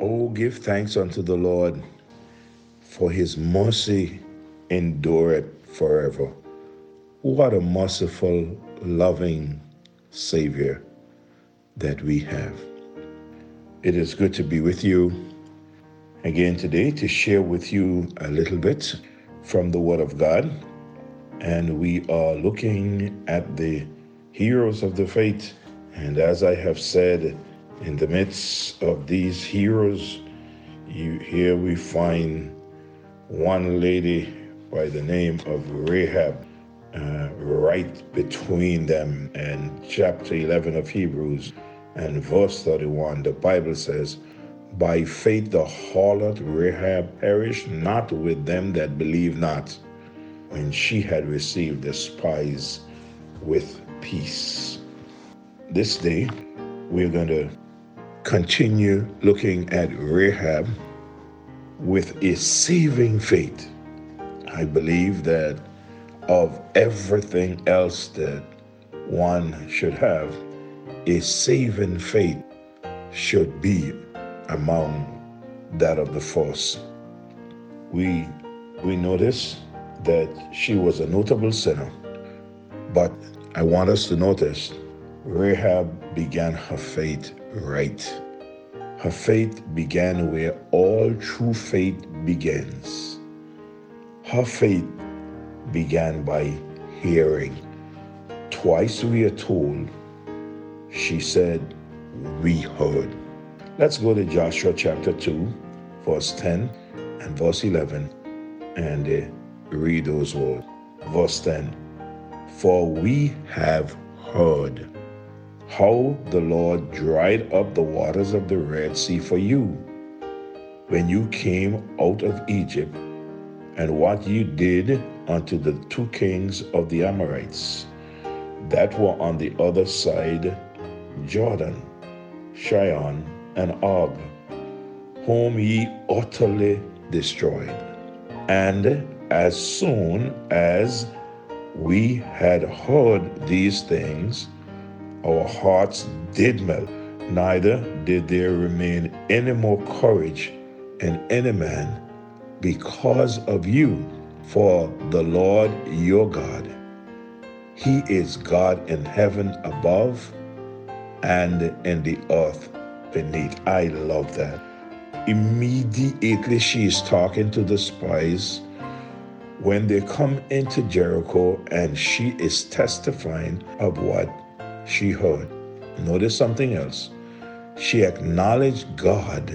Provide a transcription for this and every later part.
Oh, give thanks unto the Lord, for his mercy endureth forever. What a merciful, loving Savior that we have. It is good to be with you again today to share with you a little bit from the Word of God. And we are looking at the heroes of the faith. And as I have said, in the midst of these heroes, you, here we find one lady by the name of Rahab uh, right between them. And chapter 11 of Hebrews and verse 31, the Bible says, By faith the harlot Rahab perished not with them that believe not, when she had received the spies with peace. This day, we're going to continue looking at Rahab with a saving faith. I believe that of everything else that one should have, a saving faith should be among that of the first. We we notice that she was a notable sinner, but I want us to notice Rahab began her faith right. Her faith began where all true faith begins. Her faith began by hearing. Twice we are told, she said, We heard. Let's go to Joshua chapter 2, verse 10 and verse 11, and uh, read those words. Verse 10 For we have heard how the Lord dried up the waters of the Red Sea for you when you came out of Egypt, and what you did unto the two kings of the Amorites that were on the other side Jordan, Sihon, and Og, whom ye utterly destroyed. And as soon as we had heard these things, our hearts did melt, neither did there remain any more courage in any man because of you. For the Lord your God, He is God in heaven above and in the earth beneath. I love that. Immediately she is talking to the spies when they come into Jericho and she is testifying of what she heard. Notice something else. She acknowledged God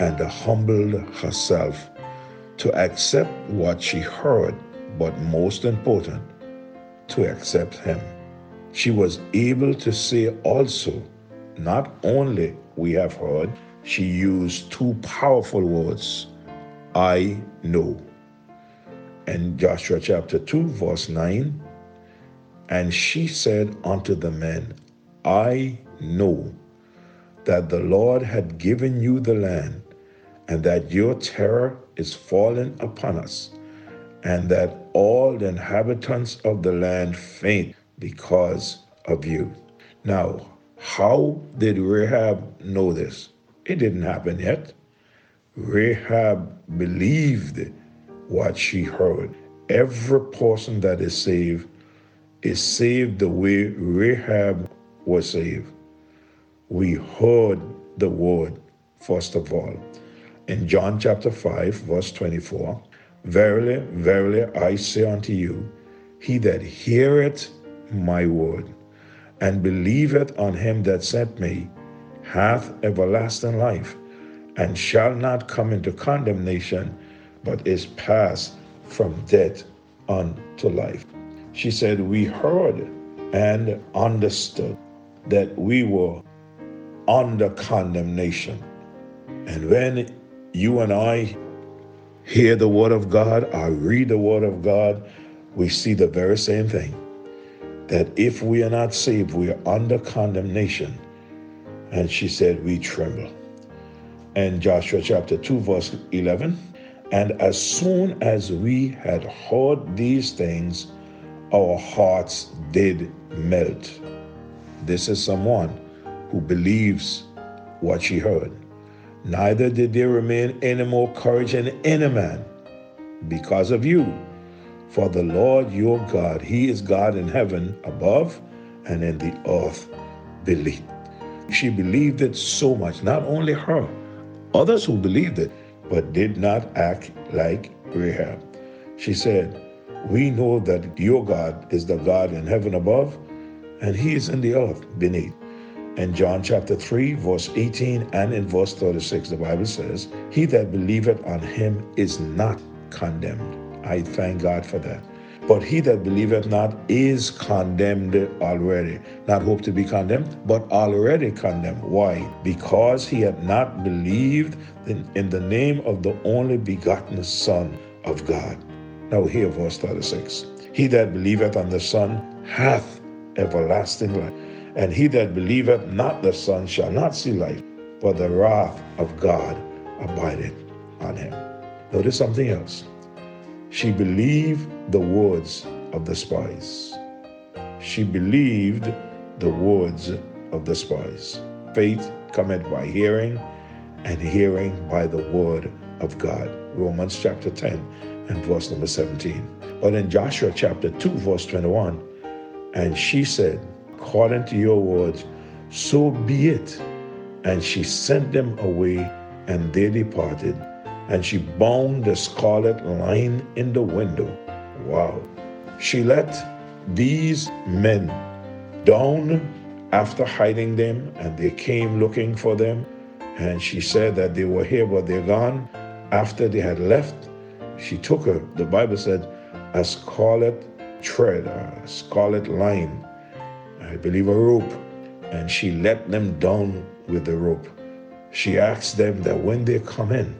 and humbled herself to accept what she heard, but most important, to accept Him. She was able to say also, not only we have heard, she used two powerful words I know. And Joshua chapter 2, verse 9, and she said unto the men, I know that the Lord had given you the land, and that your terror is fallen upon us, and that all the inhabitants of the land faint because of you. Now, how did Rahab know this? It didn't happen yet. Rahab believed what she heard. Every person that is saved is saved the way Rahab was saved. We heard the word, first of all. In John chapter 5, verse 24, Verily, verily, I say unto you, he that heareth my word and believeth on him that sent me hath everlasting life, and shall not come into condemnation, but is passed from death unto life. She said, We heard and understood that we were under condemnation. And when you and I hear the Word of God I read the Word of God, we see the very same thing that if we are not saved, we are under condemnation. And she said, We tremble. And Joshua chapter 2, verse 11. And as soon as we had heard these things, our hearts did melt. This is someone who believes what she heard. neither did there remain any more courage in any man because of you. For the Lord your God, He is God in heaven above and in the earth beneath. She believed it so much, not only her, others who believed it, but did not act like Rahab. She said, We know that your God is the God in heaven above, and He is in the earth beneath. In John chapter 3, verse 18 and in verse 36, the Bible says, He that believeth on him is not condemned. I thank God for that. But he that believeth not is condemned already. Not hope to be condemned, but already condemned. Why? Because he had not believed in, in the name of the only begotten Son of God. Now, here, verse 36 He that believeth on the Son hath everlasting life, and he that believeth not the Son shall not see life, but the wrath of God abideth on him. Notice something else. She believed the words of the spies. She believed the words of the spies. Faith cometh by hearing, and hearing by the word of God. Romans chapter 10 and verse number 17. But in Joshua chapter 2, verse 21, and she said, According to your words, so be it. And she sent them away, and they departed and she bound the scarlet line in the window. Wow. She let these men down after hiding them, and they came looking for them. And she said that they were here, but they're gone. After they had left, she took her, the Bible said, a scarlet thread, a scarlet line, I believe a rope, and she let them down with the rope. She asked them that when they come in,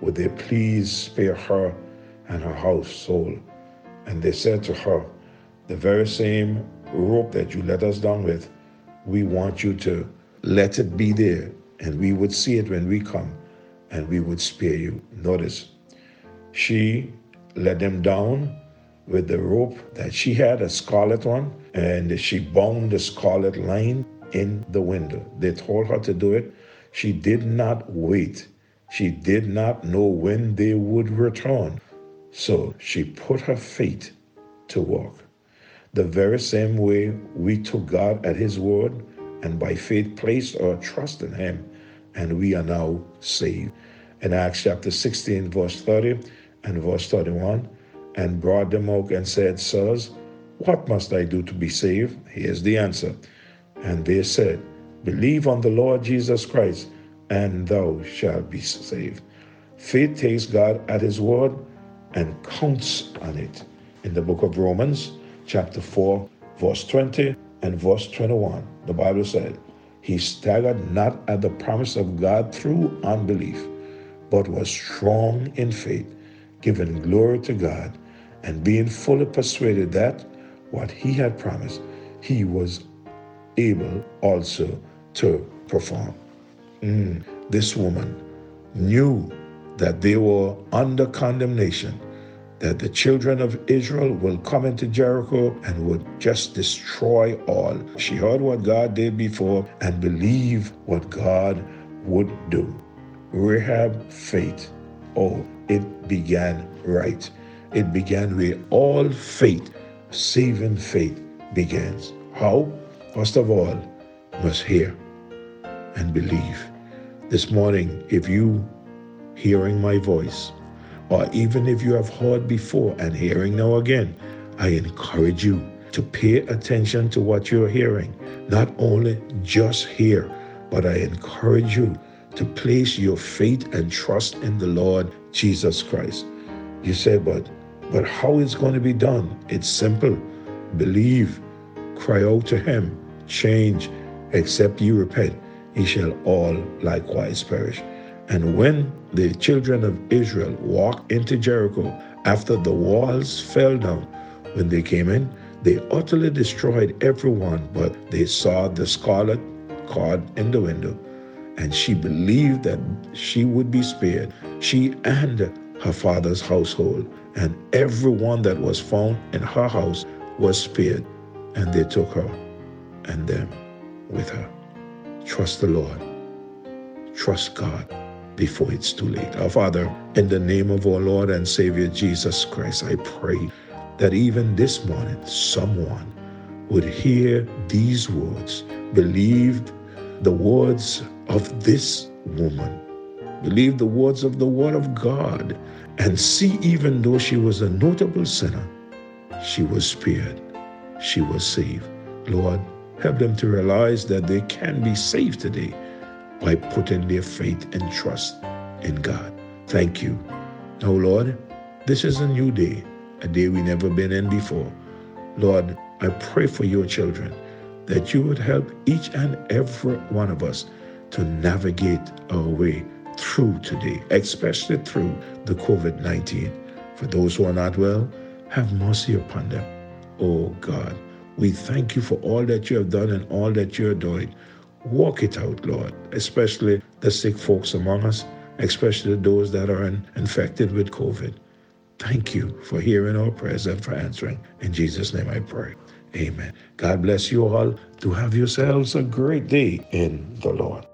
would they please spare her and her household? And they said to her, The very same rope that you let us down with, we want you to let it be there, and we would see it when we come, and we would spare you. Notice, she let them down with the rope that she had, a scarlet one, and she bound the scarlet line in the window. They told her to do it. She did not wait she did not know when they would return, so she put her feet to work. The very same way we took God at His word and by faith placed our trust in Him, and we are now saved. In Acts chapter 16, verse 30 and verse 31, and brought them out and said, Sirs, what must I do to be saved? Here's the answer. And they said, Believe on the Lord Jesus Christ and thou shalt be saved. Faith takes God at his word and counts on it. In the book of Romans, chapter 4, verse 20 and verse 21, the Bible said, He staggered not at the promise of God through unbelief, but was strong in faith, giving glory to God, and being fully persuaded that what he had promised, he was able also to perform. Mm, this woman knew that they were under condemnation, that the children of Israel will come into Jericho and would just destroy all. She heard what God did before and believed what God would do. Rahab faith. Oh, it began right. It began where all faith, saving faith, begins. How? First of all, must hear and believe. This morning, if you hearing my voice, or even if you have heard before and hearing now again, I encourage you to pay attention to what you're hearing. Not only just hear, but I encourage you to place your faith and trust in the Lord Jesus Christ. You say, but but how is it going to be done? It's simple. Believe, cry out to him, change, except you repent he shall all likewise perish. And when the children of Israel walked into Jericho after the walls fell down, when they came in, they utterly destroyed everyone, but they saw the scarlet cord in the window. And she believed that she would be spared, she and her father's household, and everyone that was found in her house was spared. And they took her and them with her. Trust the Lord. Trust God. before it's too late. Our Father, in the name of our Lord and Savior Jesus Christ, I pray that even this morning someone would hear these words, believe the words of this woman, believe the words of the Word of God, and see even though she was a notable sinner, she was spared, she was saved. Lord, help them to realize that they can be saved today by putting their faith and trust in God. Thank you. Now, Lord, this is a new day, a day we never been in before. Lord, I pray for your children that you would help each and every one of us to navigate our way through today, especially through the COVID 19. For those who are not well, have mercy upon them. Oh God, we thank you for all that you have done and all that you're doing. Walk it out, Lord, especially the sick folks among us, especially those that are infected with COVID. Thank you for hearing our prayers and for answering. In Jesus' name I pray. Amen. God bless you all. To have yourselves a great day in the Lord.